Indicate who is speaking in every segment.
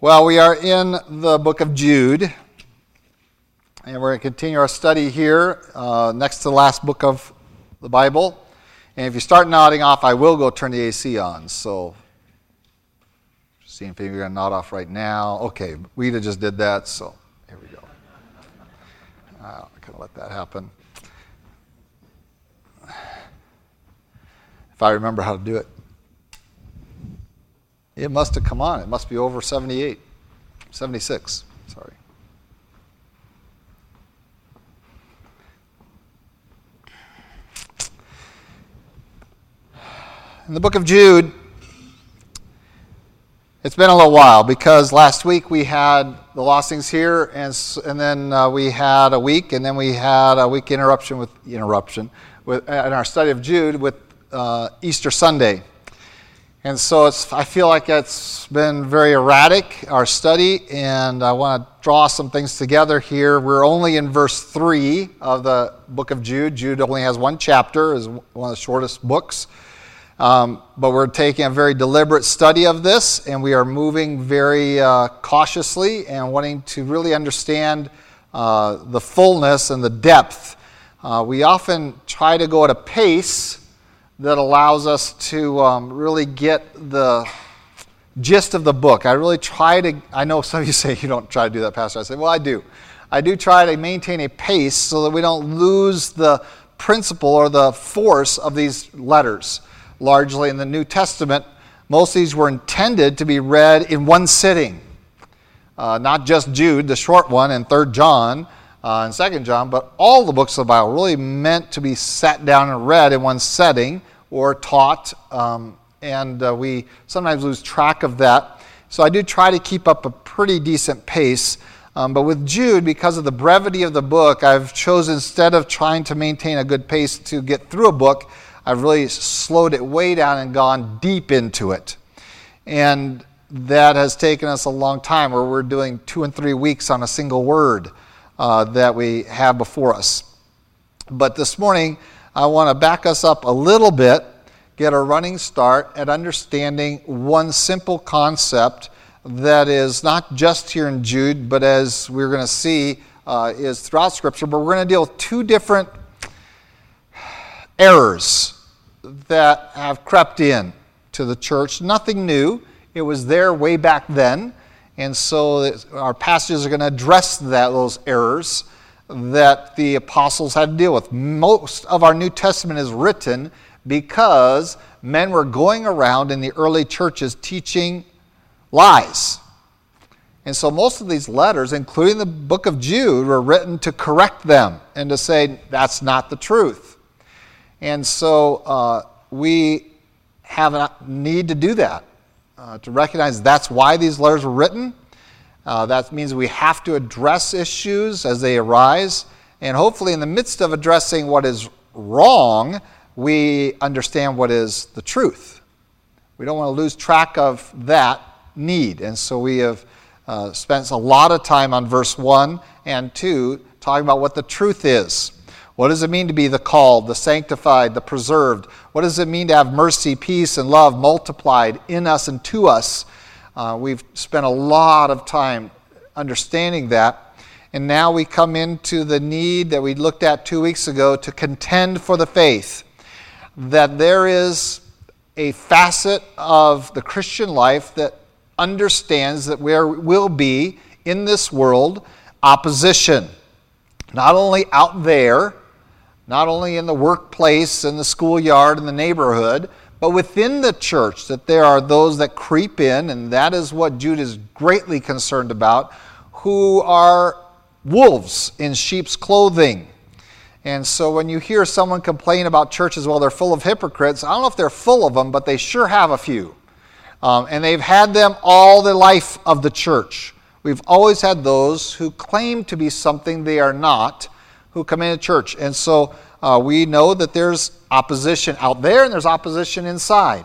Speaker 1: Well, we are in the book of Jude, and we're going to continue our study here uh, next to the last book of the Bible. And if you start nodding off, I will go turn the AC on. So, seeing if you're going to nod off right now. Okay, Rita just did that, so here we go. I'm going to let that happen. If I remember how to do it. It must have come on. It must be over 78, 76. Sorry. In the book of Jude, it's been a little while because last week we had the Lossings here, and, and then uh, we had a week, and then we had a week interruption with interruption with, in our study of Jude with uh, Easter Sunday. And so it's, I feel like it's been very erratic, our study, and I want to draw some things together here. We're only in verse 3 of the book of Jude. Jude only has one chapter, is one of the shortest books. Um, but we're taking a very deliberate study of this, and we are moving very uh, cautiously and wanting to really understand uh, the fullness and the depth. Uh, we often try to go at a pace that allows us to um, really get the gist of the book. I really try to, I know some of you say you don't try to do that, Pastor. I say, well, I do. I do try to maintain a pace so that we don't lose the principle or the force of these letters. Largely in the New Testament, most of these were intended to be read in one sitting. Uh, not just Jude, the short one, and 3rd John uh, and 2nd John, but all the books of the Bible really meant to be sat down and read in one setting or taught, um, and uh, we sometimes lose track of that. So I do try to keep up a pretty decent pace. Um, but with Jude, because of the brevity of the book, I've chosen instead of trying to maintain a good pace to get through a book, I've really slowed it way down and gone deep into it. And that has taken us a long time where we're doing two and three weeks on a single word uh, that we have before us. But this morning, I want to back us up a little bit, get a running start at understanding one simple concept that is not just here in Jude, but as we're going to see, uh, is throughout Scripture. But we're going to deal with two different errors that have crept in to the church. Nothing new, it was there way back then. And so our passages are going to address that, those errors that the apostles had to deal with. Most of our New Testament is written because men were going around in the early churches teaching lies. And so most of these letters, including the book of Jude, were written to correct them and to say that's not the truth. And so uh, we have a need to do that, uh, to recognize that's why these letters were written uh, that means we have to address issues as they arise. And hopefully, in the midst of addressing what is wrong, we understand what is the truth. We don't want to lose track of that need. And so we have uh, spent a lot of time on verse 1 and 2 talking about what the truth is. What does it mean to be the called, the sanctified, the preserved? What does it mean to have mercy, peace, and love multiplied in us and to us? Uh, we've spent a lot of time understanding that. And now we come into the need that we looked at two weeks ago to contend for the faith. That there is a facet of the Christian life that understands that there will be in this world opposition. Not only out there, not only in the workplace, in the schoolyard, in the neighborhood, but within the church, that there are those that creep in, and that is what Jude is greatly concerned about, who are wolves in sheep's clothing. And so when you hear someone complain about churches, well, they're full of hypocrites, I don't know if they're full of them, but they sure have a few. Um, and they've had them all the life of the church. We've always had those who claim to be something they are not, who come into church. And so uh, we know that there's opposition out there and there's opposition inside.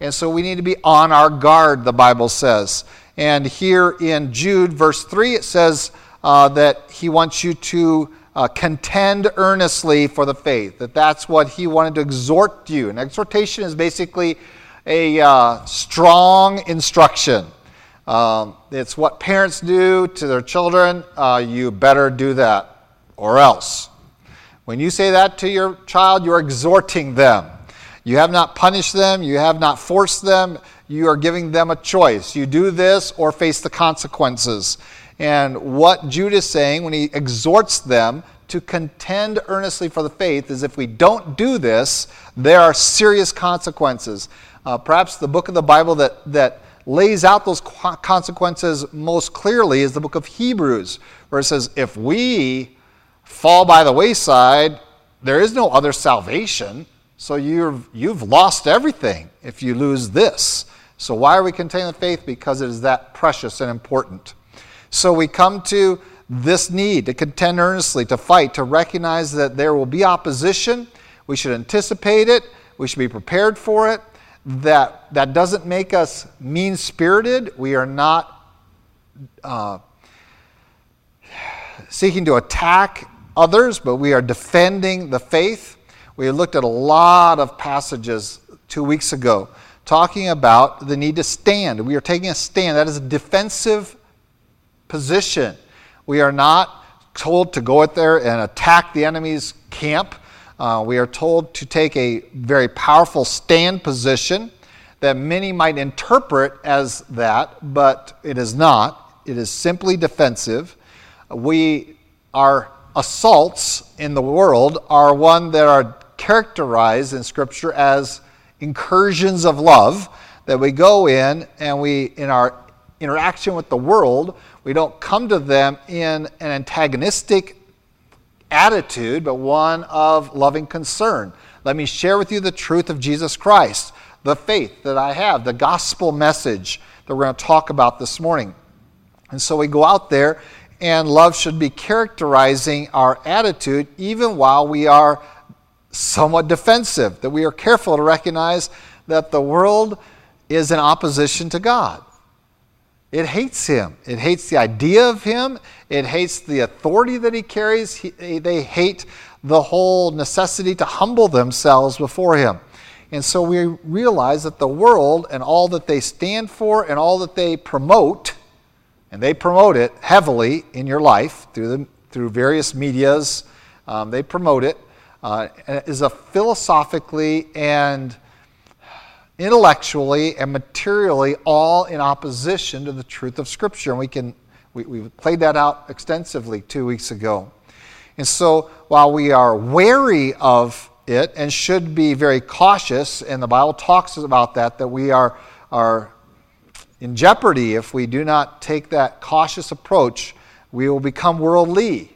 Speaker 1: And so we need to be on our guard, the Bible says. And here in Jude, verse 3, it says uh, that he wants you to uh, contend earnestly for the faith, that that's what he wanted to exhort you. And exhortation is basically a uh, strong instruction. Um, it's what parents do to their children. Uh, you better do that, or else. When you say that to your child, you're exhorting them. You have not punished them, you have not forced them, you are giving them a choice. You do this or face the consequences. And what Jude is saying when he exhorts them to contend earnestly for the faith is if we don't do this, there are serious consequences. Uh, perhaps the book of the Bible that, that lays out those consequences most clearly is the book of Hebrews, where it says, If we fall by the wayside, there is no other salvation. So you've, you've lost everything if you lose this. So why are we containing the faith? Because it is that precious and important. So we come to this need to contend earnestly, to fight, to recognize that there will be opposition. We should anticipate it. We should be prepared for it. That, that doesn't make us mean spirited. We are not uh, seeking to attack others, but we are defending the faith. We looked at a lot of passages two weeks ago talking about the need to stand. We are taking a stand. That is a defensive position. We are not told to go out there and attack the enemy's camp. Uh, we are told to take a very powerful stand position that many might interpret as that, but it is not. It is simply defensive. We, our assaults in the world are one that are characterized in Scripture as incursions of love that we go in and we, in our interaction with the world, we don't come to them in an antagonistic attitude, but one of loving concern. Let me share with you the truth of Jesus Christ, the faith that I have, the gospel message that we're going to talk about this morning. And so we go out there, and love should be characterizing our attitude even while we are somewhat defensive, that we are careful to recognize that the world is in opposition to God. It hates him. It hates the idea of him. It hates the authority that he carries. He, they hate the whole necessity to humble themselves before him. And so we realize that the world and all that they stand for and all that they promote, and they promote it heavily in your life through, the, through various medias, um, they promote it, uh, is a philosophically and intellectually and materially all in opposition to the truth of Scripture. And we can we, we played that out extensively two weeks ago. And so while we are wary of it and should be very cautious, and the Bible talks about that, that we are, are in jeopardy if we do not take that cautious approach, we will become worldly,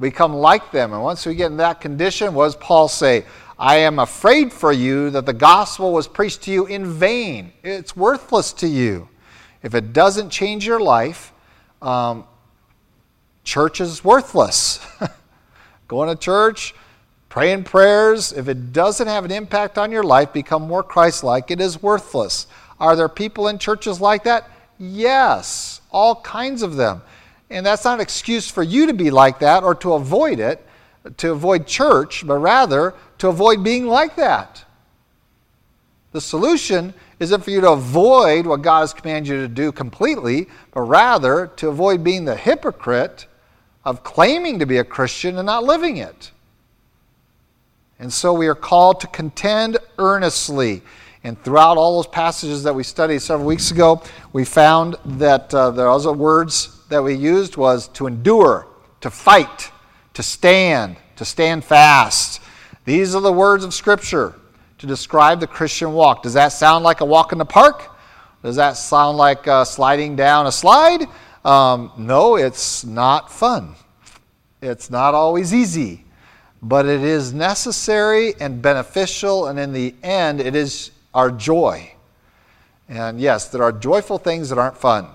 Speaker 1: become like them. And once we get in that condition, what does Paul say? I am afraid for you that the gospel was preached to you in vain. It's worthless to you. If it doesn't change your life, um, church is worthless. Going to church, praying prayers, if it doesn't have an impact on your life, become more Christ like, it is worthless. Are there people in churches like that? Yes, all kinds of them. And that's not an excuse for you to be like that or to avoid it to avoid church, but rather to avoid being like that. The solution isn't for you to avoid what God has commanded you to do completely, but rather to avoid being the hypocrite of claiming to be a Christian and not living it. And so we are called to contend earnestly. And throughout all those passages that we studied several weeks ago, we found that uh, the other words that we used was to endure, to fight, to stand, to stand fast. These are the words of Scripture to describe the Christian walk. Does that sound like a walk in the park? Does that sound like uh, sliding down a slide? Um, no, it's not fun. It's not always easy, but it is necessary and beneficial, and in the end, it is our joy. And yes, there are joyful things that aren't fun.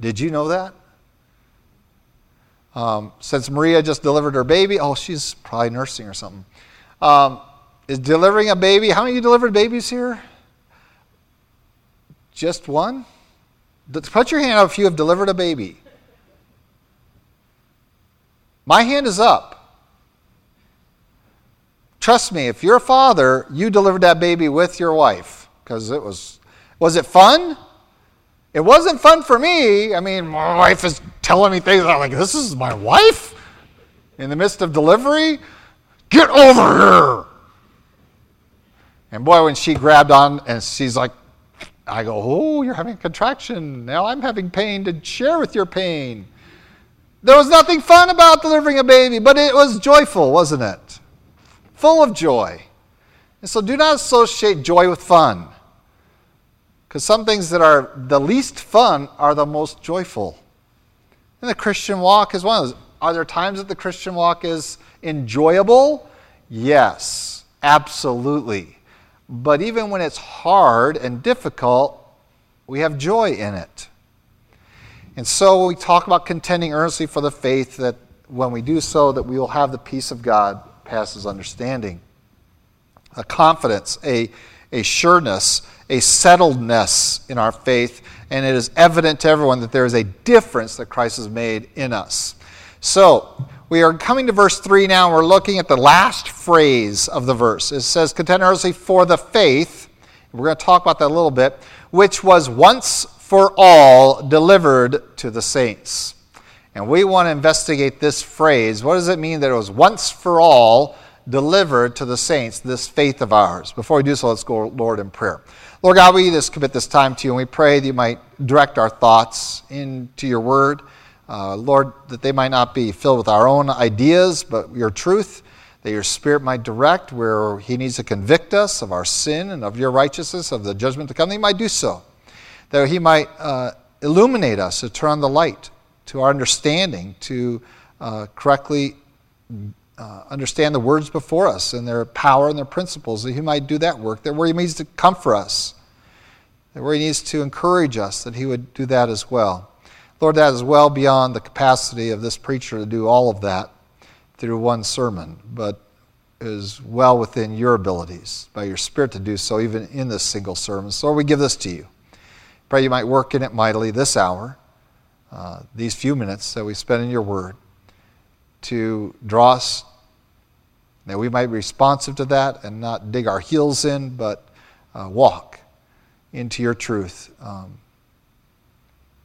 Speaker 1: Did you know that? Um, since Maria just delivered her baby, oh, she's probably nursing or something. Um, is delivering a baby, how many you delivered babies here? Just one? Put your hand up if you have delivered a baby. My hand is up. Trust me, if you're a father, you delivered that baby with your wife because it was was it fun? It wasn't fun for me. I mean, my wife is telling me things. I'm like, this is my wife in the midst of delivery? Get over here. And boy, when she grabbed on and she's like, I go, oh, you're having a contraction. Now I'm having pain to share with your pain. There was nothing fun about delivering a baby, but it was joyful, wasn't it? Full of joy. And so do not associate joy with fun. Because some things that are the least fun are the most joyful. And the Christian walk is one of those. Are there times that the Christian walk is enjoyable? Yes, absolutely. But even when it's hard and difficult, we have joy in it. And so we talk about contending earnestly for the faith, that when we do so, that we will have the peace of God passes understanding. A confidence, a, a sureness, a settledness in our faith, and it is evident to everyone that there is a difference that Christ has made in us. So, we are coming to verse 3 now, and we're looking at the last phrase of the verse. It says, Contend earnestly for the faith. We're going to talk about that a little bit, which was once for all delivered to the saints. And we want to investigate this phrase. What does it mean that it was once for all delivered to the saints, this faith of ours? Before we do so, let's go, Lord, in prayer. Lord God, we just commit this time to you, and we pray that you might direct our thoughts into your word. Uh, Lord, that they might not be filled with our own ideas, but your truth, that your Spirit might direct where He needs to convict us of our sin and of your righteousness, of the judgment to come, that He might do so. That He might uh, illuminate us, to turn on the light to our understanding, to uh, correctly uh, understand the words before us and their power and their principles, that He might do that work, that where He needs to comfort us, that where He needs to encourage us, that He would do that as well. Lord, that is well beyond the capacity of this preacher to do all of that through one sermon, but is well within your abilities by your Spirit to do so, even in this single sermon. So, Lord, we give this to you. Pray you might work in it mightily this hour, uh, these few minutes that we spend in your word, to draw us, that we might be responsive to that and not dig our heels in, but uh, walk into your truth. Um,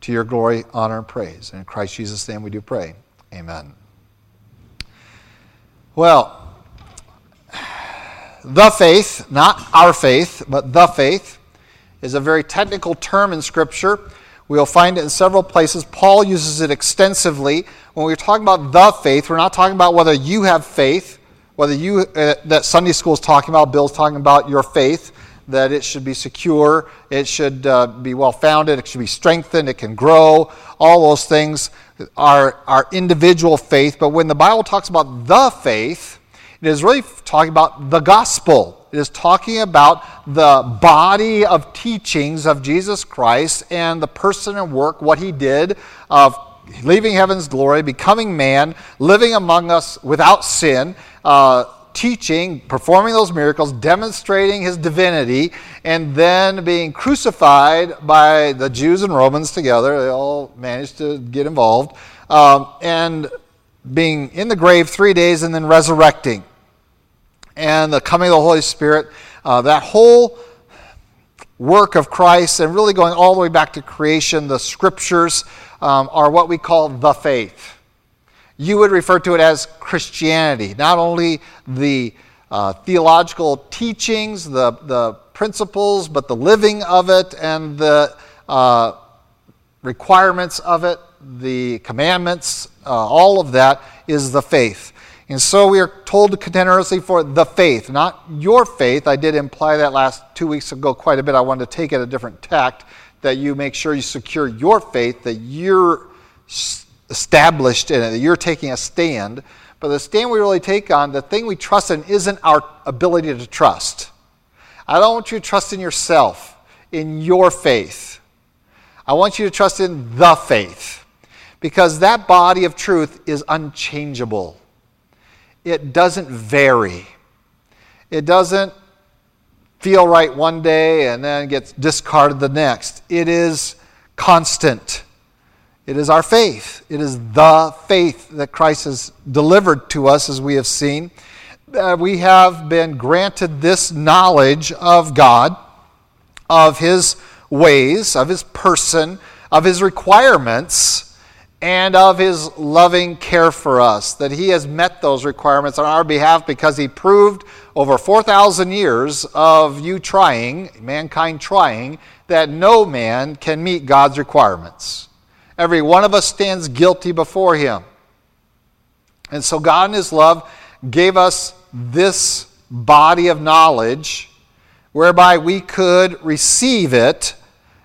Speaker 1: to your glory, honor, and praise. And in Christ Jesus' name we do pray. Amen. Well, the faith, not our faith, but the faith, is a very technical term in Scripture. We'll find it in several places. Paul uses it extensively. When we're talking about the faith, we're not talking about whether you have faith, whether you, uh, that Sunday school is talking about, Bill's talking about your faith that it should be secure, it should uh, be well founded, it should be strengthened, it can grow. All those things are our individual faith. But when the Bible talks about the faith, it is really talking about the gospel. It is talking about the body of teachings of Jesus Christ and the person and work, what he did of leaving heaven's glory, becoming man, living among us without sin. Uh, teaching, performing those miracles, demonstrating his divinity, and then being crucified by the Jews and Romans together. They all managed to get involved. Um, and being in the grave three days and then resurrecting. And the coming of the Holy Spirit. Uh, that whole work of Christ and really going all the way back to creation, the scriptures um, are what we call the faith you would refer to it as Christianity. Not only the uh, theological teachings, the, the principles, but the living of it and the uh, requirements of it, the commandments, uh, all of that is the faith. And so we are told to for the faith, not your faith. I did imply that last two weeks ago quite a bit. I wanted to take it a different tact that you make sure you secure your faith, that you're established in it, that you're taking a stand. But the stand we really take on, the thing we trust in, isn't our ability to trust. I don't want you to trust in yourself, in your faith. I want you to trust in the faith because that body of truth is unchangeable. It doesn't vary. It doesn't feel right one day and then gets discarded the next. It is constant. It is our faith. It is the faith that Christ has delivered to us, as we have seen. Uh, we have been granted this knowledge of God, of His ways, of his person, of his requirements, and of his loving care for us. That he has met those requirements on our behalf because he proved over 4,000 years of you trying, mankind trying, that no man can meet God's requirements. Every one of us stands guilty before him. And so God in his love gave us this body of knowledge whereby we could receive it.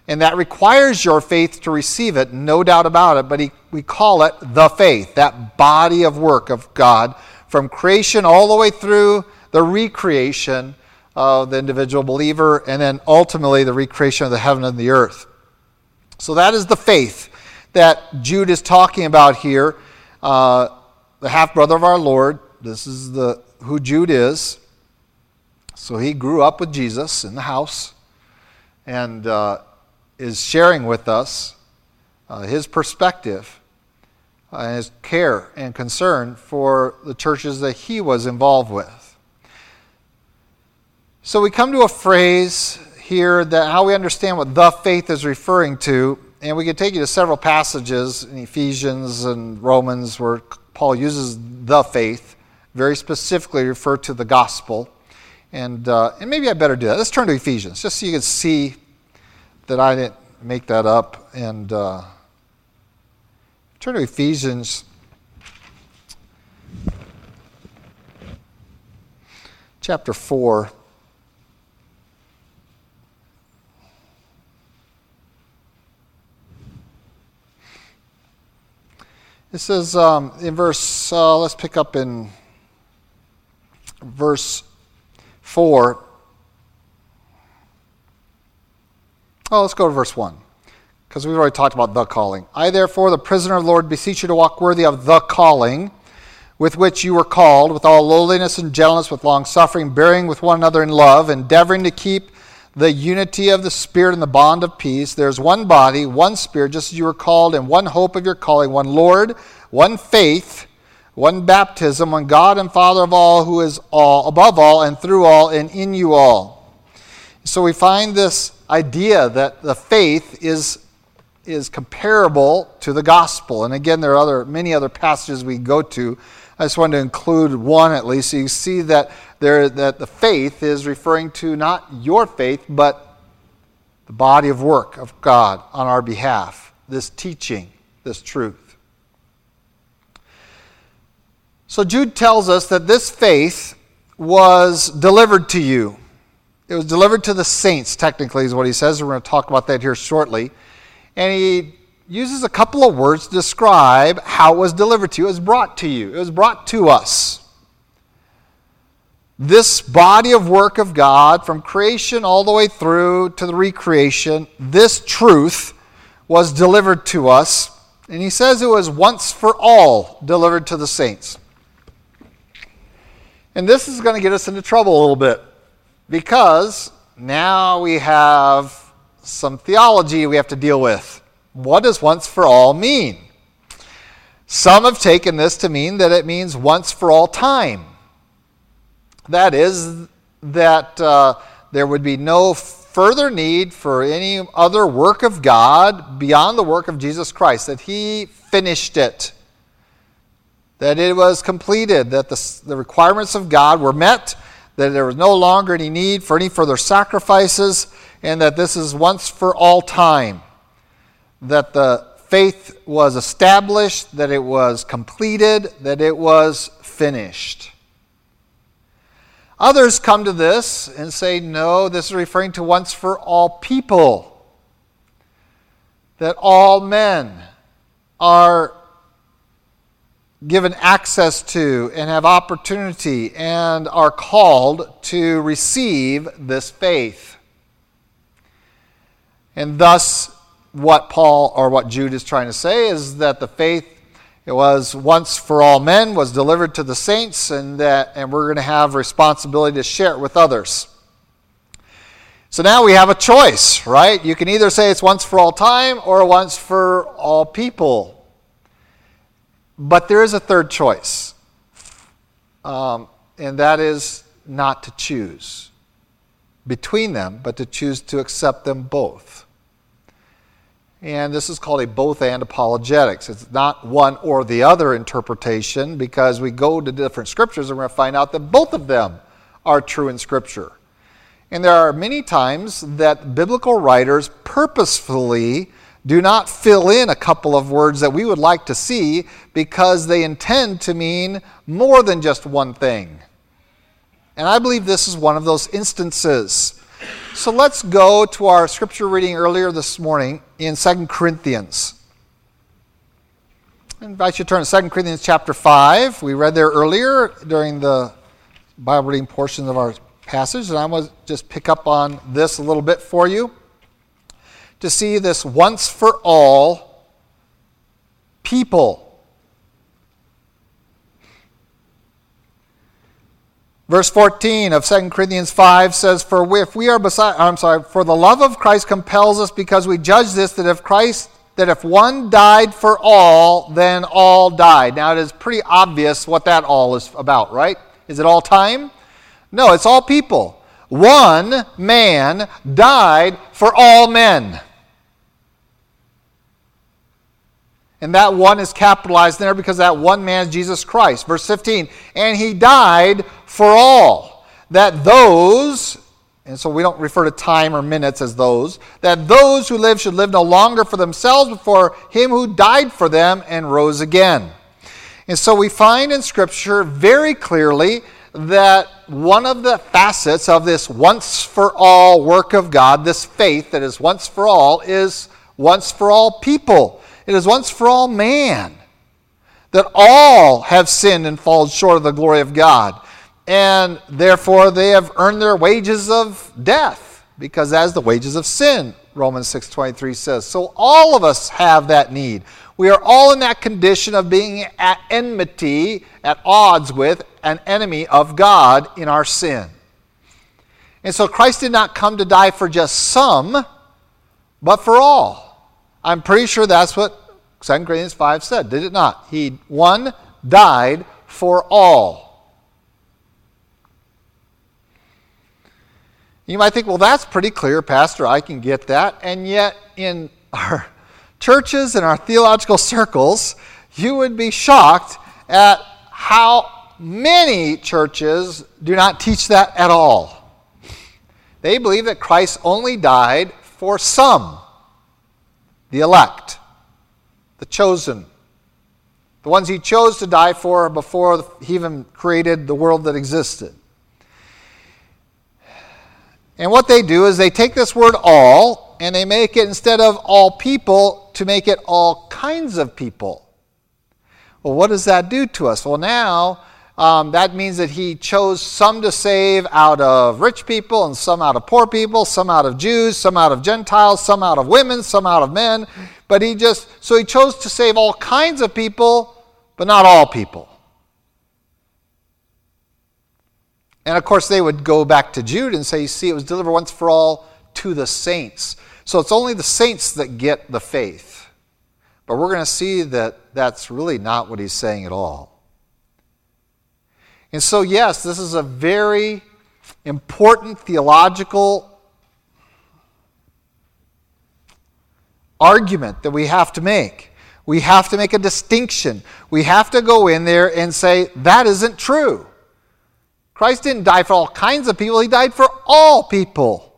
Speaker 1: And that requires your faith to receive it, no doubt about it. But he, we call it the faith, that body of work of God from creation all the way through the recreation of the individual believer, and then ultimately the recreation of the heaven and the earth. So that is the faith that Jude is talking about here. Uh, the half brother of our Lord. This is the who Jude is. So he grew up with Jesus in the house and uh, is sharing with us uh, his perspective, uh, his care and concern for the churches that he was involved with. So we come to a phrase here that how we understand what the faith is referring to, and we can take you to several passages in Ephesians and Romans where Paul uses the faith very specifically refer to the gospel. And, uh, and maybe I better do that. Let's turn to Ephesians, just so you can see that I didn't make that up. And uh, turn to Ephesians chapter 4. It says um, in verse, uh, let's pick up in verse 4. Oh, let's go to verse 1, because we've already talked about the calling. I, therefore, the prisoner of the Lord, beseech you to walk worthy of the calling with which you were called, with all lowliness and gentleness, with long suffering, bearing with one another in love, endeavoring to keep the unity of the Spirit and the bond of peace. There's one body, one Spirit, just as you were called, and one hope of your calling, one Lord, one faith one baptism, one God and Father of all, who is all, above all, and through all, and in you all. So we find this idea that the faith is, is comparable to the gospel. And again, there are other, many other passages we go to. I just wanted to include one at least. So you see that, there, that the faith is referring to not your faith, but the body of work of God on our behalf, this teaching, this truth. So Jude tells us that this faith was delivered to you. It was delivered to the saints, technically, is what he says. We're going to talk about that here shortly. And he uses a couple of words to describe how it was delivered to you. It was brought to you, it was brought to us. This body of work of God, from creation all the way through to the recreation, this truth was delivered to us. And he says it was once for all delivered to the saints. And this is going to get us into trouble a little bit because now we have some theology we have to deal with. What does once for all mean? Some have taken this to mean that it means once for all time. That is, that uh, there would be no further need for any other work of God beyond the work of Jesus Christ, that He finished it that it was completed, that the, the requirements of God were met, that there was no longer any need for any further sacrifices, and that this is once for all time. That the faith was established, that it was completed, that it was finished. Others come to this and say, no, this is referring to once for all people. That all men are given access to and have opportunity and are called to receive this faith. And thus, what Paul or what Jude is trying to say is that the faith it was once for all men was delivered to the saints and that and we're going to have responsibility to share it with others. So now we have a choice, right? You can either say it's once for all time or once for all people. But there is a third choice, um, and that is not to choose between them, but to choose to accept them both. And this is called a both and apologetics. It's not one or the other interpretation because we go to different scriptures and we're going to find out that both of them are true in Scripture. And there are many times that biblical writers purposefully do not fill in a couple of words that we would like to see because they intend to mean more than just one thing. And I believe this is one of those instances. So let's go to our scripture reading earlier this morning in 2 Corinthians. I invite you to turn to 2 Corinthians chapter 5. We read there earlier during the Bible reading portion of our passage, and I want to just pick up on this a little bit for you to see this once for all people Verse 14 of 2 Corinthians 5 says, For if we are beside, I'm sorry, for the love of Christ compels us because we judge this, that if Christ, that if one died for all, then all died. Now it is pretty obvious what that all is about, right? Is it all time? No, it's all people. One man died for all men. And that one is capitalized there because that one man is Jesus Christ. Verse 15, and he died for all, that those, and so we don't refer to time or minutes as those, that those who live should live no longer for themselves, but for him who died for them and rose again. And so we find in Scripture very clearly that one of the facets of this once for all work of God, this faith that is once for all, is once for all people. It is once for all man. That all have sinned and fallen short of the glory of God. And therefore they have earned their wages of death, because as the wages of sin, Romans 6.23 says. So all of us have that need. We are all in that condition of being at enmity, at odds with, an enemy of God in our sin. And so Christ did not come to die for just some, but for all. I'm pretty sure that's what 2 Corinthians 5 said, did it not? He, one, died for all. You might think, well, that's pretty clear, Pastor. I can get that. And yet, in our churches and our theological circles, you would be shocked at how many churches do not teach that at all. They believe that Christ only died for some the elect, the chosen, the ones he chose to die for before he even created the world that existed. And what they do is they take this word all and they make it instead of all people to make it all kinds of people. Well, what does that do to us? Well, now um, that means that he chose some to save out of rich people and some out of poor people, some out of Jews, some out of Gentiles, some out of women, some out of men. But he just, so he chose to save all kinds of people, but not all people. And of course, they would go back to Jude and say, You see, it was delivered once for all to the saints. So it's only the saints that get the faith. But we're going to see that that's really not what he's saying at all. And so, yes, this is a very important theological argument that we have to make. We have to make a distinction. We have to go in there and say, that isn't true. Christ didn't die for all kinds of people, He died for all people.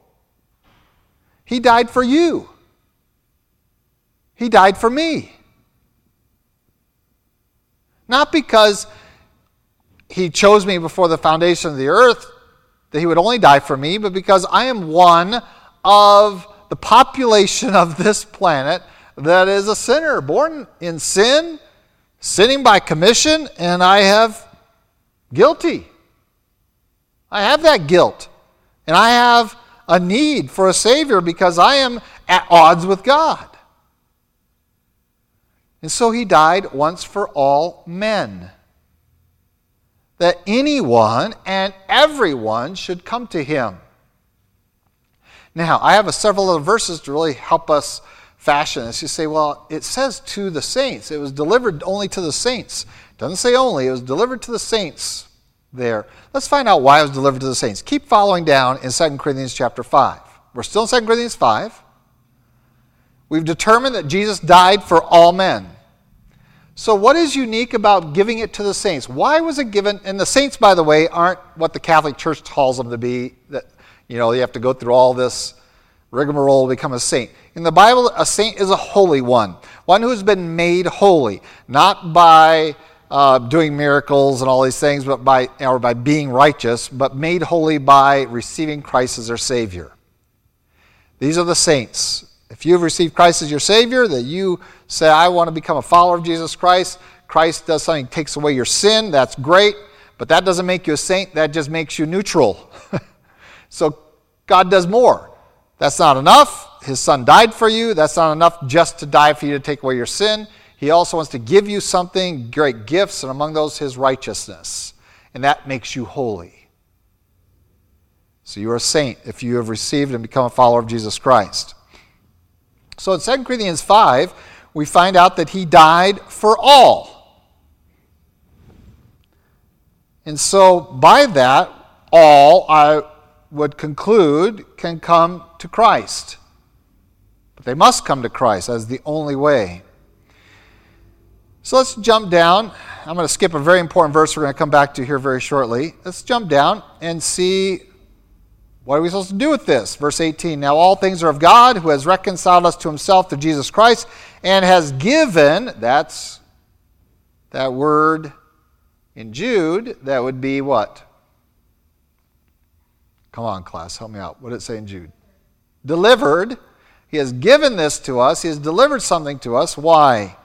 Speaker 1: He died for you, He died for me. Not because he chose me before the foundation of the earth, that he would only die for me, but because I am one of the population of this planet that is a sinner, born in sin, sinning by commission, and I have guilty. I have that guilt. And I have a need for a Savior because I am at odds with God. And so he died once for all men that anyone and everyone should come to him. Now, I have several other verses to really help us fashion this. You say, well, it says to the saints. It was delivered only to the saints. It doesn't say only, it was delivered to the saints there. Let's find out why it was delivered to the saints. Keep following down in 2 Corinthians chapter 5. We're still in 2 Corinthians 5. We've determined that Jesus died for all men. So, what is unique about giving it to the saints? Why was it given? And the saints, by the way, aren't what the Catholic Church calls them to be. That you know, you have to go through all this rigmarole to become a saint. In the Bible, a saint is a holy one, one who has been made holy, not by uh, doing miracles and all these things, but by or by being righteous, but made holy by receiving Christ as their Savior. These are the saints. If you've received Christ as your Savior, that you say, I want to become a follower of Jesus Christ, Christ does something, takes away your sin, that's great, but that doesn't make you a saint, that just makes you neutral. so God does more. That's not enough. His Son died for you. That's not enough just to die for you to take away your sin. He also wants to give you something, great gifts, and among those, His righteousness. And that makes you holy. So you are a saint if you have received and become a follower of Jesus Christ. So in 2 Corinthians 5, we find out that he died for all. And so by that, all, I would conclude, can come to Christ. But they must come to Christ as the only way. So let's jump down. I'm going to skip a very important verse we're going to come back to here very shortly. Let's jump down and see what are we supposed to do with this? Verse 18 Now all things are of God, who has reconciled us to himself through Jesus Christ, and has given, that's that word in Jude, that would be what? Come on, class, help me out. What did it say in Jude? Delivered. He has given this to us. He has delivered something to us. Why?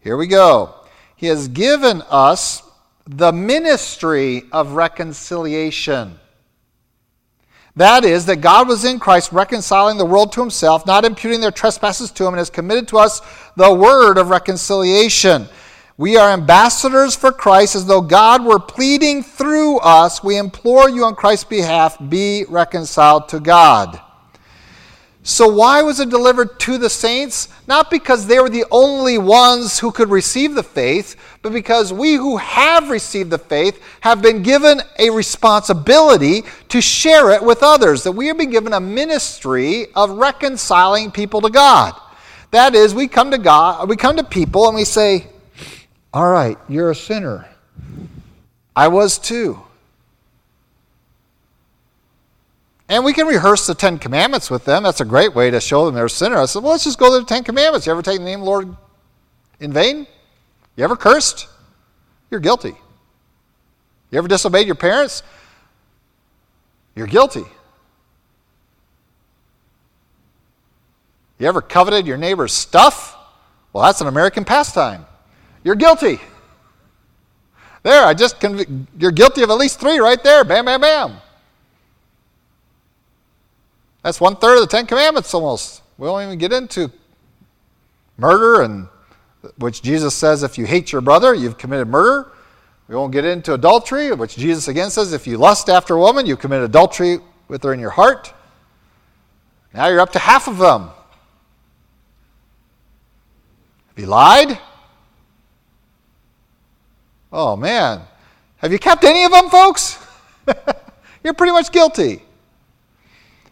Speaker 1: Here we go. He has given us the ministry of reconciliation. That is, that God was in Christ reconciling the world to himself, not imputing their trespasses to him, and has committed to us the word of reconciliation. We are ambassadors for Christ as though God were pleading through us. We implore you on Christ's behalf, be reconciled to God. So, why was it delivered to the saints? Not because they were the only ones who could receive the faith, but because we who have received the faith have been given a responsibility to share it with others. That we have been given a ministry of reconciling people to God. That is, we come to God, we come to people and we say, All right, you're a sinner. I was too. And we can rehearse the Ten Commandments with them. That's a great way to show them they're a sinner. I said, well, let's just go to the Ten Commandments. You ever taken the name of the Lord in vain? You ever cursed? You're guilty. You ever disobeyed your parents? You're guilty. You ever coveted your neighbor's stuff? Well, that's an American pastime. You're guilty. There, I just, conv- you're guilty of at least three right there. Bam, bam, bam. That's one third of the Ten Commandments almost. We don't even get into murder, and which Jesus says if you hate your brother, you've committed murder. We won't get into adultery, which Jesus again says if you lust after a woman, you commit adultery with her in your heart. Now you're up to half of them. Have you lied? Oh man. Have you kept any of them, folks? you're pretty much guilty.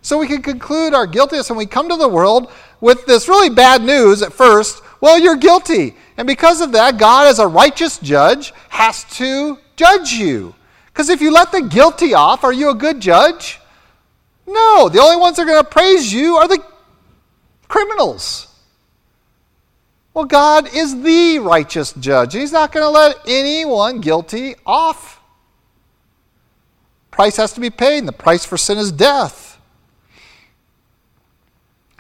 Speaker 1: So we can conclude our guiltiness and we come to the world with this really bad news at first. Well, you're guilty. And because of that, God, as a righteous judge, has to judge you. Because if you let the guilty off, are you a good judge? No. The only ones that are going to praise you are the criminals. Well, God is the righteous judge. He's not going to let anyone guilty off. Price has to be paid, and the price for sin is death.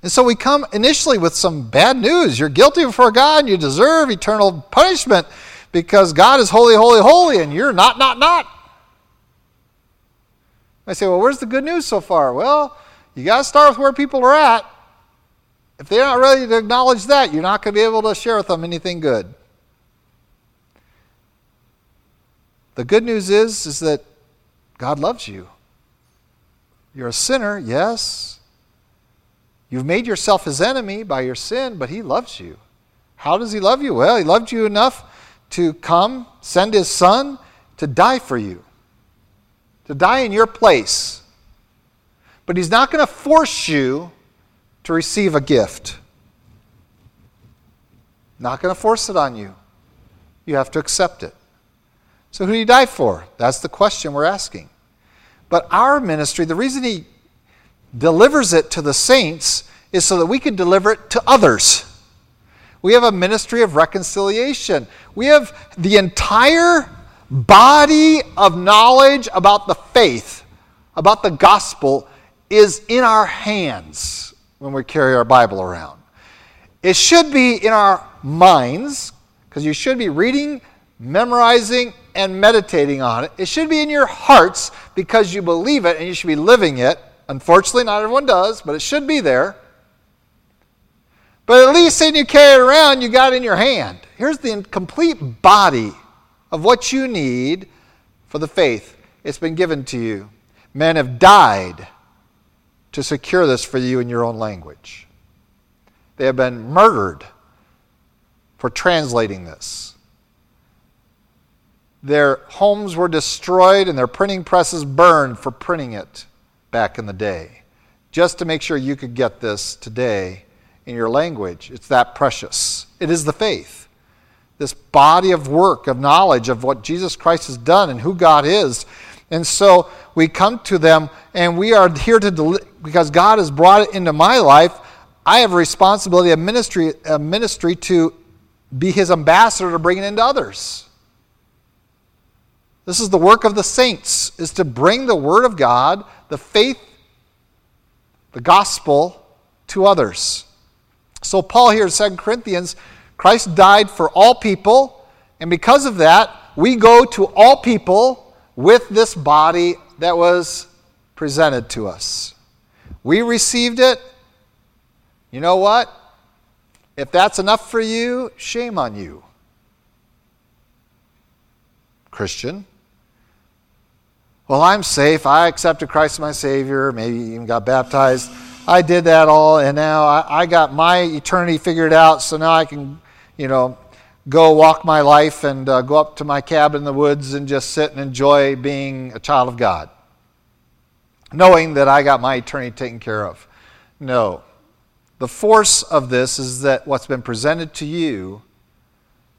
Speaker 1: And so we come initially with some bad news. You're guilty before God and you deserve eternal punishment because God is holy, holy, holy, and you're not, not, not. I say, well, where's the good news so far? Well, you got to start with where people are at. If they're not ready to acknowledge that, you're not going to be able to share with them anything good. The good news is, is that God loves you. You're a sinner, yes. You've made yourself his enemy by your sin, but he loves you. How does he love you? Well, he loved you enough to come, send his son to die for you, to die in your place. But he's not going to force you to receive a gift. Not going to force it on you. You have to accept it. So, who did he die for? That's the question we're asking. But our ministry, the reason he delivers it to the saints is so that we can deliver it to others. We have a ministry of reconciliation. We have the entire body of knowledge about the faith, about the gospel, is in our hands when we carry our Bible around. It should be in our minds, because you should be reading, memorizing, and meditating on it. It should be in your hearts because you believe it and you should be living it. Unfortunately, not everyone does, but it should be there. But at least when you carry it around, you got it in your hand. Here's the complete body of what you need for the faith. It's been given to you. Men have died to secure this for you in your own language. They have been murdered for translating this. Their homes were destroyed and their printing presses burned for printing it back in the day, just to make sure you could get this today in your language. It's that precious. It is the faith. This body of work, of knowledge of what Jesus Christ has done and who God is. And so we come to them and we are here to, deli- because God has brought it into my life. I have a responsibility, a ministry, a ministry to be his ambassador to bring it into others. This is the work of the saints, is to bring the word of God, the faith, the gospel to others. So, Paul here in 2 Corinthians, Christ died for all people, and because of that, we go to all people with this body that was presented to us. We received it. You know what? If that's enough for you, shame on you. Christian. Well, I'm safe. I accepted Christ as my Savior, maybe even got baptized. I did that all, and now I, I got my eternity figured out, so now I can, you know, go walk my life and uh, go up to my cabin in the woods and just sit and enjoy being a child of God, knowing that I got my eternity taken care of. No. The force of this is that what's been presented to you,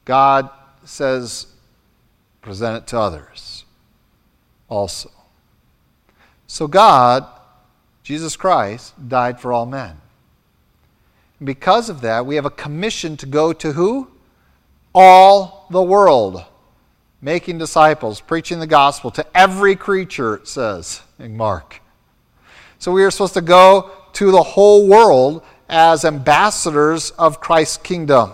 Speaker 1: God says, present it to others also. So God Jesus Christ died for all men. Because of that, we have a commission to go to who? All the world, making disciples, preaching the gospel to every creature, it says in Mark. So we are supposed to go to the whole world as ambassadors of Christ's kingdom.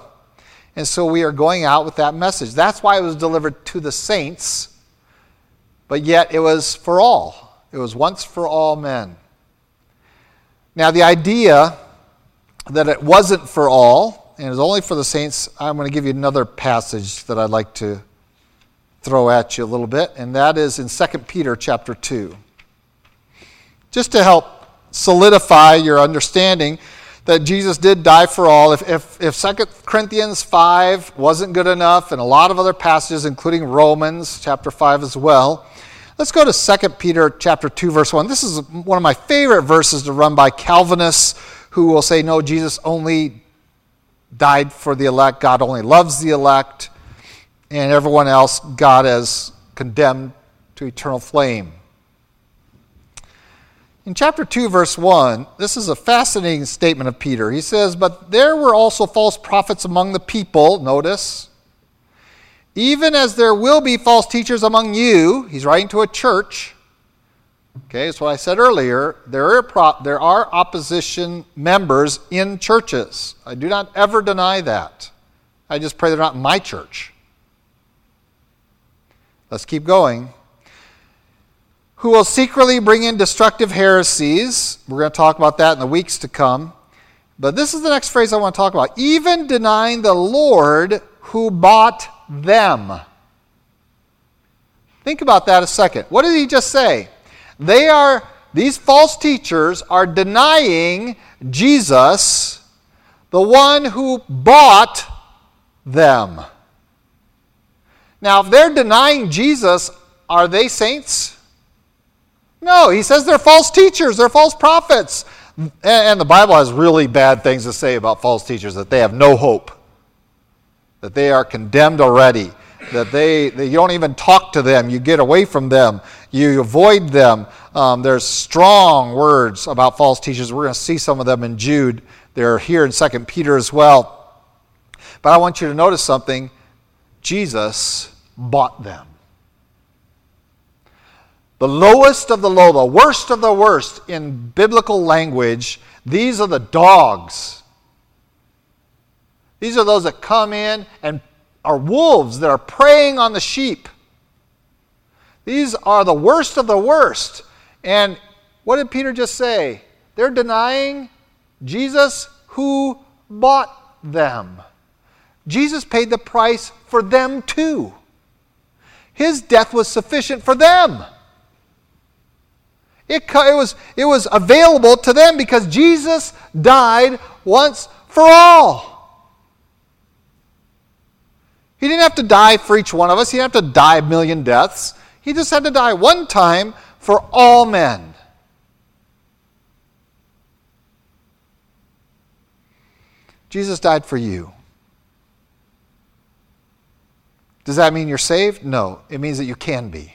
Speaker 1: And so we are going out with that message. That's why it was delivered to the saints, but yet it was for all. It was once for all men. Now, the idea that it wasn't for all and it was only for the saints, I'm going to give you another passage that I'd like to throw at you a little bit, and that is in 2 Peter chapter 2. Just to help solidify your understanding that Jesus did die for all. If, if, if 2 Corinthians 5 wasn't good enough, and a lot of other passages, including Romans chapter 5 as well, Let's go to 2 Peter chapter 2 verse 1. This is one of my favorite verses to run by Calvinists who will say no Jesus only died for the elect, God only loves the elect, and everyone else God has condemned to eternal flame. In chapter 2, verse 1, this is a fascinating statement of Peter. He says, But there were also false prophets among the people, notice, even as there will be false teachers among you, he's writing to a church. Okay, that's what I said earlier. There are, pro- there are opposition members in churches. I do not ever deny that. I just pray they're not in my church. Let's keep going. Who will secretly bring in destructive heresies. We're going to talk about that in the weeks to come. But this is the next phrase I want to talk about. Even denying the Lord who bought them. Think about that a second. What did he just say? They are, these false teachers are denying Jesus, the one who bought them. Now, if they're denying Jesus, are they saints? No, he says they're false teachers, they're false prophets. And the Bible has really bad things to say about false teachers, that they have no hope. that they are condemned already, that they, they you don't even talk to them, you get away from them, you avoid them. Um, there's strong words about false teachers. We're going to see some of them in Jude. They're here in 2 Peter as well. But I want you to notice something Jesus bought them. The lowest of the low, the worst of the worst in biblical language, these are the dogs. These are those that come in and are wolves that are preying on the sheep. These are the worst of the worst. And what did Peter just say? They're denying Jesus who bought them. Jesus paid the price for them too. His death was sufficient for them. It, it, was, it was available to them because Jesus died once for all. He didn't have to die for each one of us, he didn't have to die a million deaths. He just had to die one time for all men. Jesus died for you. Does that mean you're saved? No, it means that you can be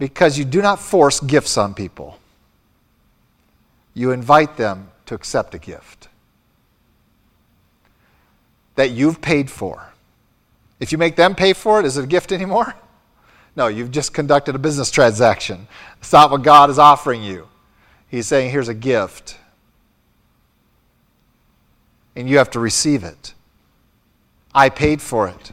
Speaker 1: because you do not force gifts on people. You invite them to accept a gift that you've paid for. If you make them pay for it, is it a gift anymore? No, you've just conducted a business transaction. It's not what God is offering you. He's saying, here's a gift. And you have to receive it. I paid for it.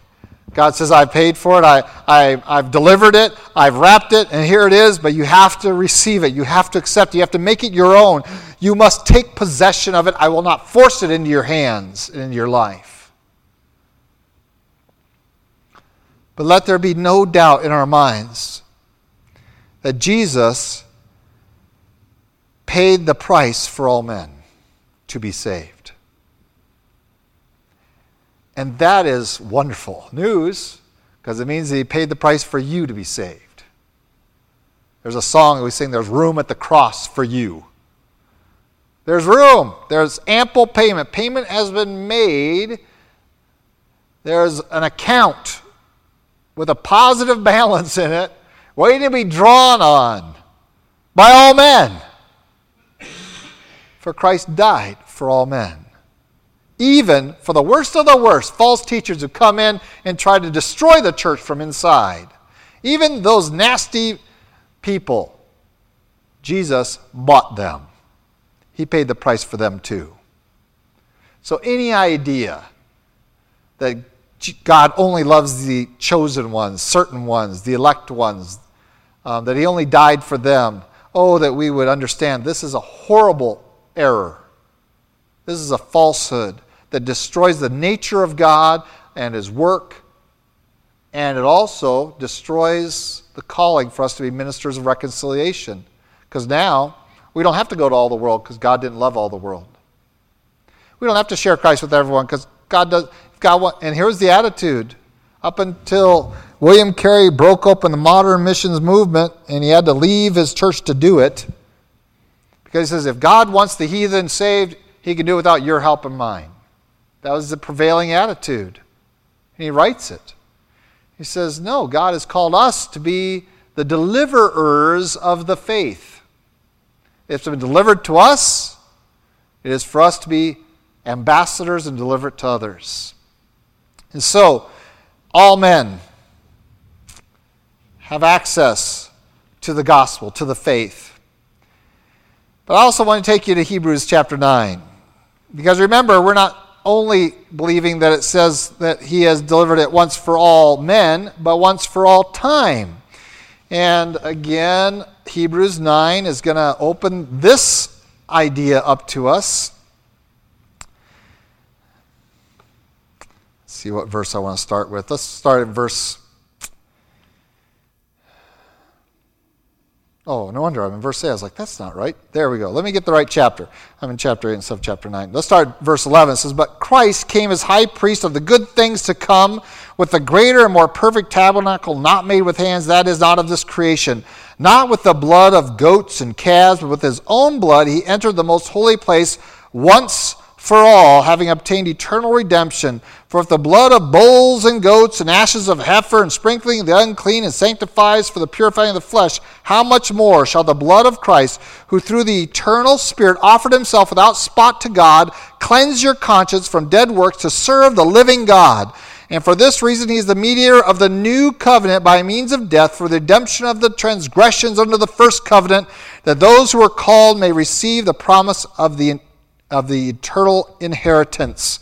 Speaker 1: God says, "I've paid for it, I, I, I've delivered it, I've wrapped it, and here it is, but you have to receive it. You have to accept it. You have to make it your own. You must take possession of it. I will not force it into your hands, into your life. But let there be no doubt in our minds that Jesus paid the price for all men to be saved. And that is wonderful news because it means that He paid the price for you to be saved. There's a song that we sing, There's room at the cross for you. There's room, there's ample payment. Payment has been made. There's an account with a positive balance in it waiting to be drawn on by all men. For Christ died for all men even for the worst of the worst, false teachers who come in and try to destroy the church from inside. Even those nasty people, Jesus bought them. He paid the price for them too. So, any idea that God only loves the chosen ones, certain ones, the elect ones, um, that He only died for them, oh, that we would understand this is a horrible error. This is a falsehood that destroys the nature of God and His work, and it also destroys the calling for us to be ministers of reconciliation. Because now we don't have to go to all the world because God didn't love all the world. We don't have to share Christ with everyone because God does. God and here's the attitude. Up until William Carey broke open the modern missions movement, and he had to leave his church to do it, because he says, if God wants the heathen saved, he can do it without your help and mine. That was the prevailing attitude. And he writes it. He says, No, God has called us to be the deliverers of the faith. It's been delivered to us, it is for us to be ambassadors and deliver it to others. And so, all men have access to the gospel, to the faith. But I also want to take you to Hebrews chapter 9. Because remember, we're not only believing that it says that he has delivered it once for all men, but once for all time. And again, Hebrews 9 is going to open this idea up to us. Let's see what verse I want to start with. Let's start at verse Oh, no wonder I'm in verse 8. I was like, that's not right. There we go. Let me get the right chapter. I'm in chapter 8 instead of chapter 9. Let's start verse 11. It says, But Christ came as high priest of the good things to come with the greater and more perfect tabernacle, not made with hands, that is, not of this creation. Not with the blood of goats and calves, but with his own blood he entered the most holy place once for all, having obtained eternal redemption. For if the blood of bulls and goats and ashes of heifer and sprinkling the unclean and sanctifies for the purifying of the flesh, how much more shall the blood of Christ, who through the eternal Spirit offered himself without spot to God, cleanse your conscience from dead works to serve the living God? And for this reason, he is the mediator of the new covenant by means of death for the redemption of the transgressions under the first covenant, that those who are called may receive the promise of the of the eternal inheritance.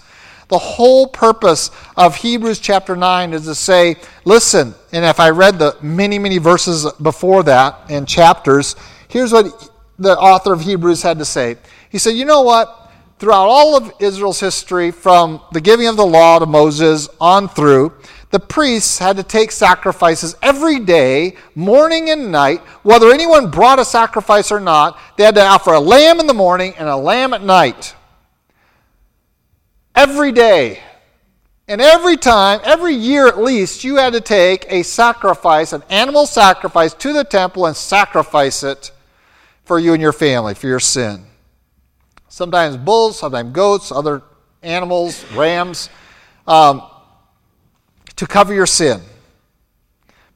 Speaker 1: The whole purpose of Hebrews chapter 9 is to say, listen, and if I read the many, many verses before that and chapters, here's what the author of Hebrews had to say. He said, you know what? Throughout all of Israel's history, from the giving of the law to Moses on through, the priests had to take sacrifices every day, morning and night, whether anyone brought a sacrifice or not. They had to offer a lamb in the morning and a lamb at night. Every day. And every time, every year at least, you had to take a sacrifice, an animal sacrifice, to the temple and sacrifice it for you and your family, for your sin. Sometimes bulls, sometimes goats, other animals, rams. Um, to cover your sin.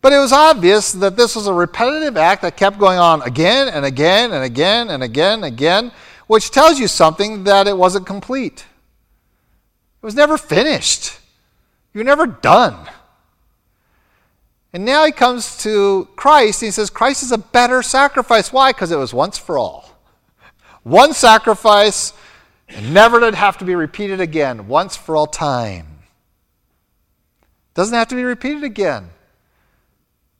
Speaker 1: But it was obvious that this was a repetitive act that kept going on again and again and again and again and again, which tells you something that it wasn't complete. It was never finished. You were never done. And now he comes to Christ and he says, Christ is a better sacrifice. Why? Because it was once for all. One sacrifice, and never did have to be repeated again, once for all time. Doesn't have to be repeated again.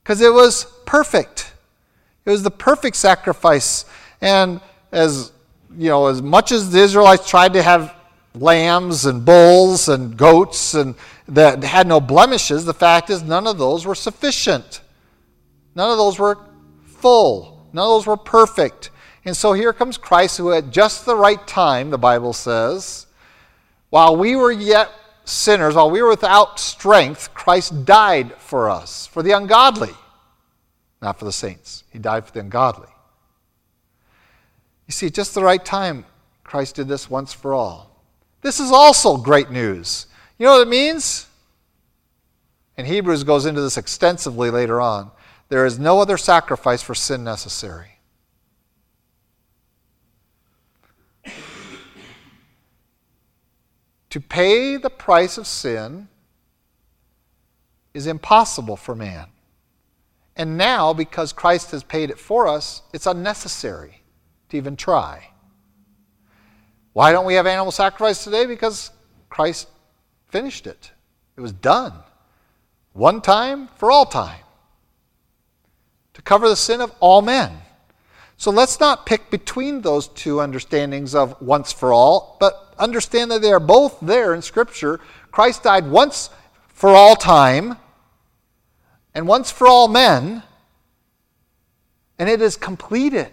Speaker 1: Because it was perfect. It was the perfect sacrifice. And as you know, as much as the Israelites tried to have lambs and bulls and goats and that had no blemishes, the fact is none of those were sufficient. None of those were full. None of those were perfect. And so here comes Christ, who at just the right time, the Bible says, while we were yet sinners, while we were without strength, Christ died for us, for the ungodly, not for the saints. He died for the ungodly. You see, just the right time, Christ did this once for all. This is also great news. You know what it means? And Hebrews goes into this extensively later on. There is no other sacrifice for sin necessary. To pay the price of sin is impossible for man. And now, because Christ has paid it for us, it's unnecessary to even try. Why don't we have animal sacrifice today? Because Christ finished it. It was done. One time for all time. To cover the sin of all men. So let's not pick between those two understandings of once for all, but understand that they are both there in Scripture. Christ died once for all time and once for all men, and it is completed.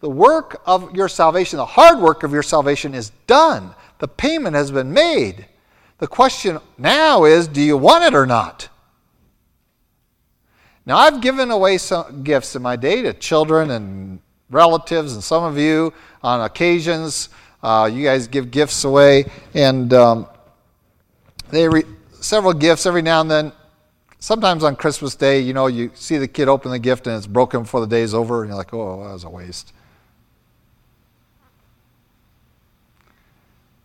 Speaker 1: The work of your salvation, the hard work of your salvation, is done. The payment has been made. The question now is do you want it or not? Now, I've given away some gifts in my day to children and relatives, and some of you on occasions. Uh, you guys give gifts away, and um, they re- several gifts every now and then. Sometimes on Christmas Day, you know, you see the kid open the gift and it's broken before the day's over, and you're like, oh, that was a waste.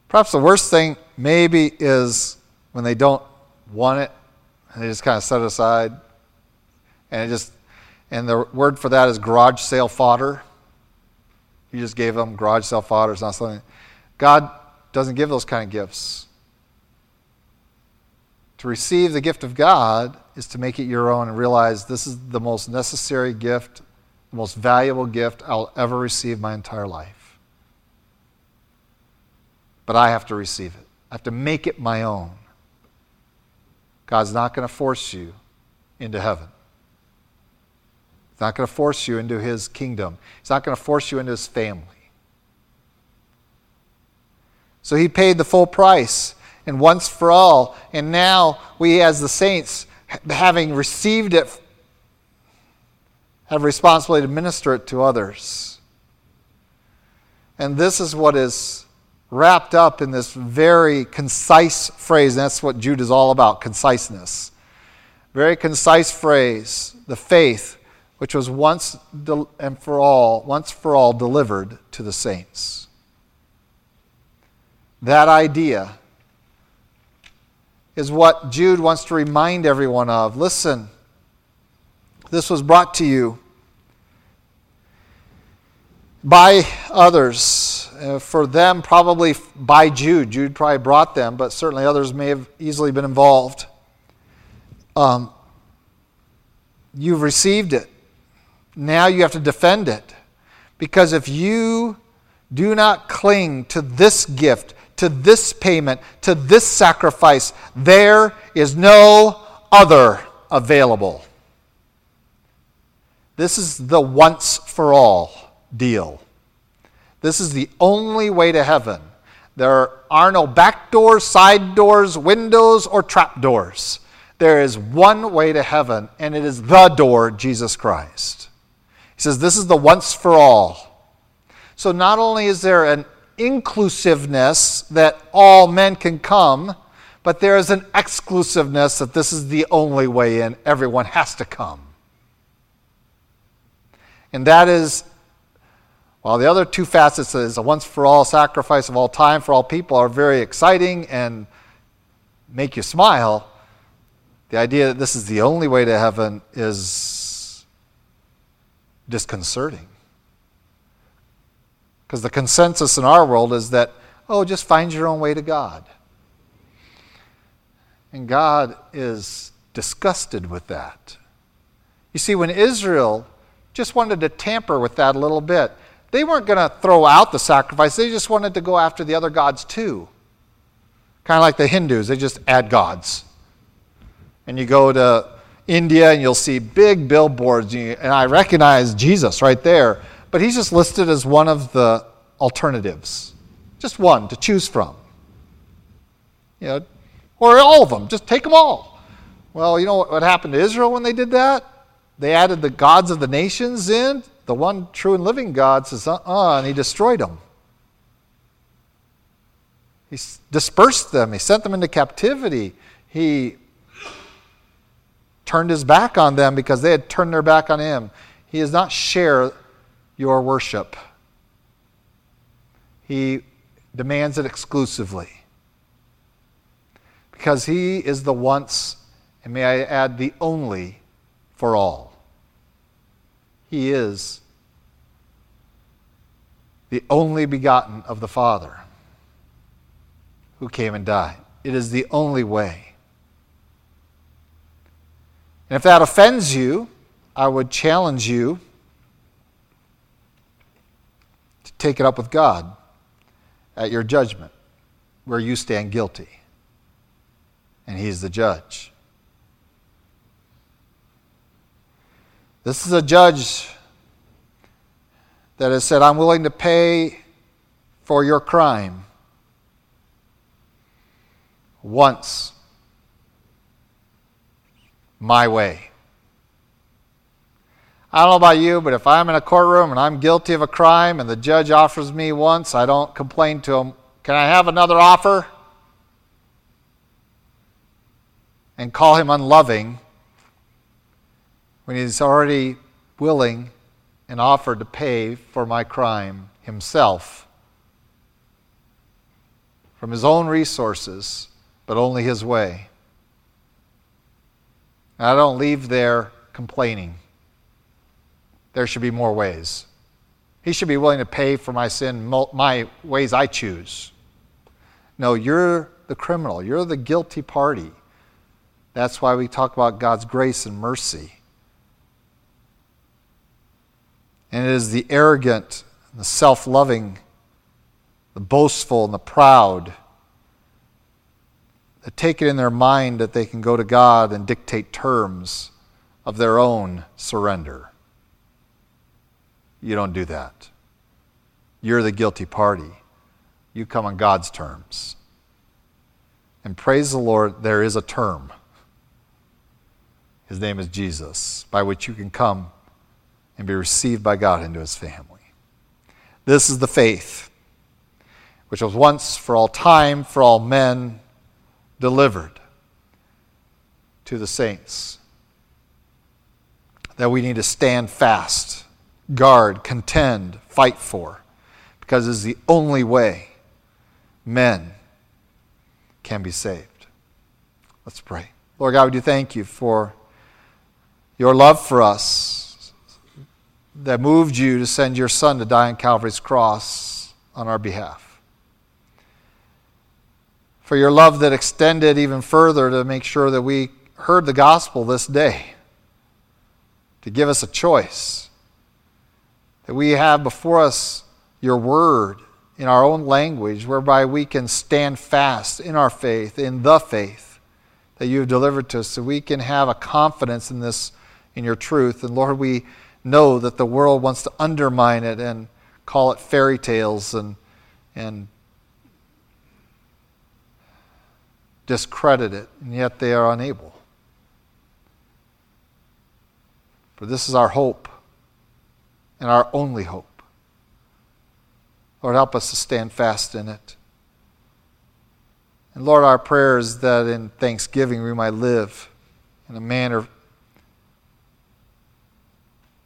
Speaker 1: Perhaps the worst thing maybe is when they don't want it, and they just kind of set it aside and it just and the word for that is garage sale fodder. You just gave them garage sale fodder. It's not something. God doesn't give those kind of gifts. To receive the gift of God is to make it your own and realize this is the most necessary gift, the most valuable gift I'll ever receive my entire life. But I have to receive it. I have to make it my own. God's not going to force you into heaven. He's not going to force you into his kingdom. He's not going to force you into his family. So he paid the full price and once for all. And now we, as the saints, having received it, have responsibility to minister it to others. And this is what is wrapped up in this very concise phrase. And that's what Jude is all about conciseness. Very concise phrase the faith which was once and for all, once for all delivered to the saints. That idea is what Jude wants to remind everyone of. Listen, this was brought to you by others. Uh, for them, probably by Jude. Jude probably brought them, but certainly others may have easily been involved. Um, you've received it. Now you have to defend it. Because if you do not cling to this gift, to this payment, to this sacrifice, there is no other available. This is the once for all deal. This is the only way to heaven. There are no back doors, side doors, windows, or trap doors. There is one way to heaven, and it is the door, Jesus Christ. Says, This is the once for all. So not only is there an inclusiveness that all men can come, but there is an exclusiveness that this is the only way in. Everyone has to come. And that is, while the other two facets is a once for all sacrifice of all time for all people are very exciting and make you smile, the idea that this is the only way to heaven is disconcerting. Because the consensus in our world is that, oh, just find your own way to God. And God is disgusted with that. You see, when Israel just wanted to tamper with that a little bit. They weren't going to throw out the sacrifice, they just wanted to go after the other gods too. Kind of like the Hindus, they just add gods. And you go to India and you'll see big billboards, and I recognize Jesus right there, but he's just listed as one of the alternatives. Just one to choose from. You know, or all of them, just take them all. Well, you know what happened to Israel when they did that? They added the gods of the nations in. The one true and living God says, uh uh and he destroyed them. He dispersed them, he sent them into captivity. He turned his back on them because they had turned their back on him. He does not share your worship, he demands it exclusively. Because he is the once, and may I add, the only for all. He is the only begotten of the Father who came and died. It is the only way. And if that offends you, I would challenge you to take it up with God at your judgment, where you stand guilty, and He's the judge. This is a judge that has said, I'm willing to pay for your crime once, my way. I don't know about you, but if I'm in a courtroom and I'm guilty of a crime and the judge offers me once, I don't complain to him, Can I have another offer? And call him unloving when he's already willing and offered to pay for my crime himself from his own resources, but only his way. And I don't leave there complaining. There should be more ways. He should be willing to pay for my sin my ways I choose. No, you're the criminal. You're the guilty party. That's why we talk about God's grace and mercy. And it is the arrogant, the self loving, the boastful, and the proud take it in their mind that they can go to God and dictate terms of their own surrender. You don't do that. You're the guilty party. You come on God's terms. And praise the Lord, there is a term. His name is Jesus, by which you can come and be received by God into his family. This is the faith which was once for all time, for all men, delivered to the saints. That we need to stand fast, guard, contend, fight for, because it's the only way men can be saved. Let's pray. Lord God, we do thank you for your love for us that moved you to send your Son to die on Calvary's cross on our behalf. For your love that extended even further to make sure that we heard the gospel this day, to give us a choice, that we have before us your word in our own language, whereby we can stand fast in our faith, in the faith that you have delivered to us, so we can have a confidence in this, in your truth. And Lord, we know that the world wants to undermine it and call it fairy tales and, and discredit it, and yet they are unable. For this is our hope and our only hope. Lord, help us to stand fast in it. And Lord, our prayer is that in thanksgiving we might live in a manner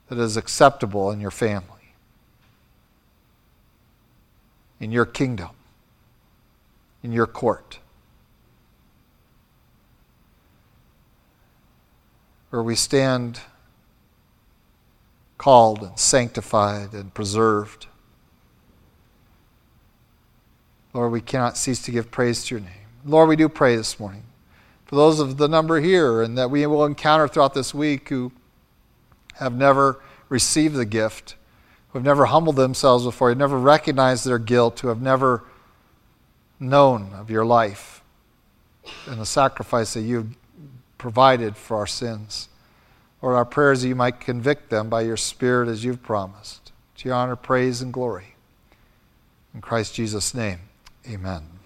Speaker 1: that is acceptable in your family, in your kingdom, in your court. Where we stand called and sanctified and preserved. Lord, we cannot cease to give praise to your name. Lord, we do pray this morning for those of the number here and that we will encounter throughout this week who have never received the gift, who have never humbled themselves before who have never recognized their guilt, who have never known of your life and the sacrifice that you've provided for our sins. Lord, our prayers that you might convict them by your Spirit as you've promised. To your honor, praise, and glory. In Christ Jesus' name. Amen.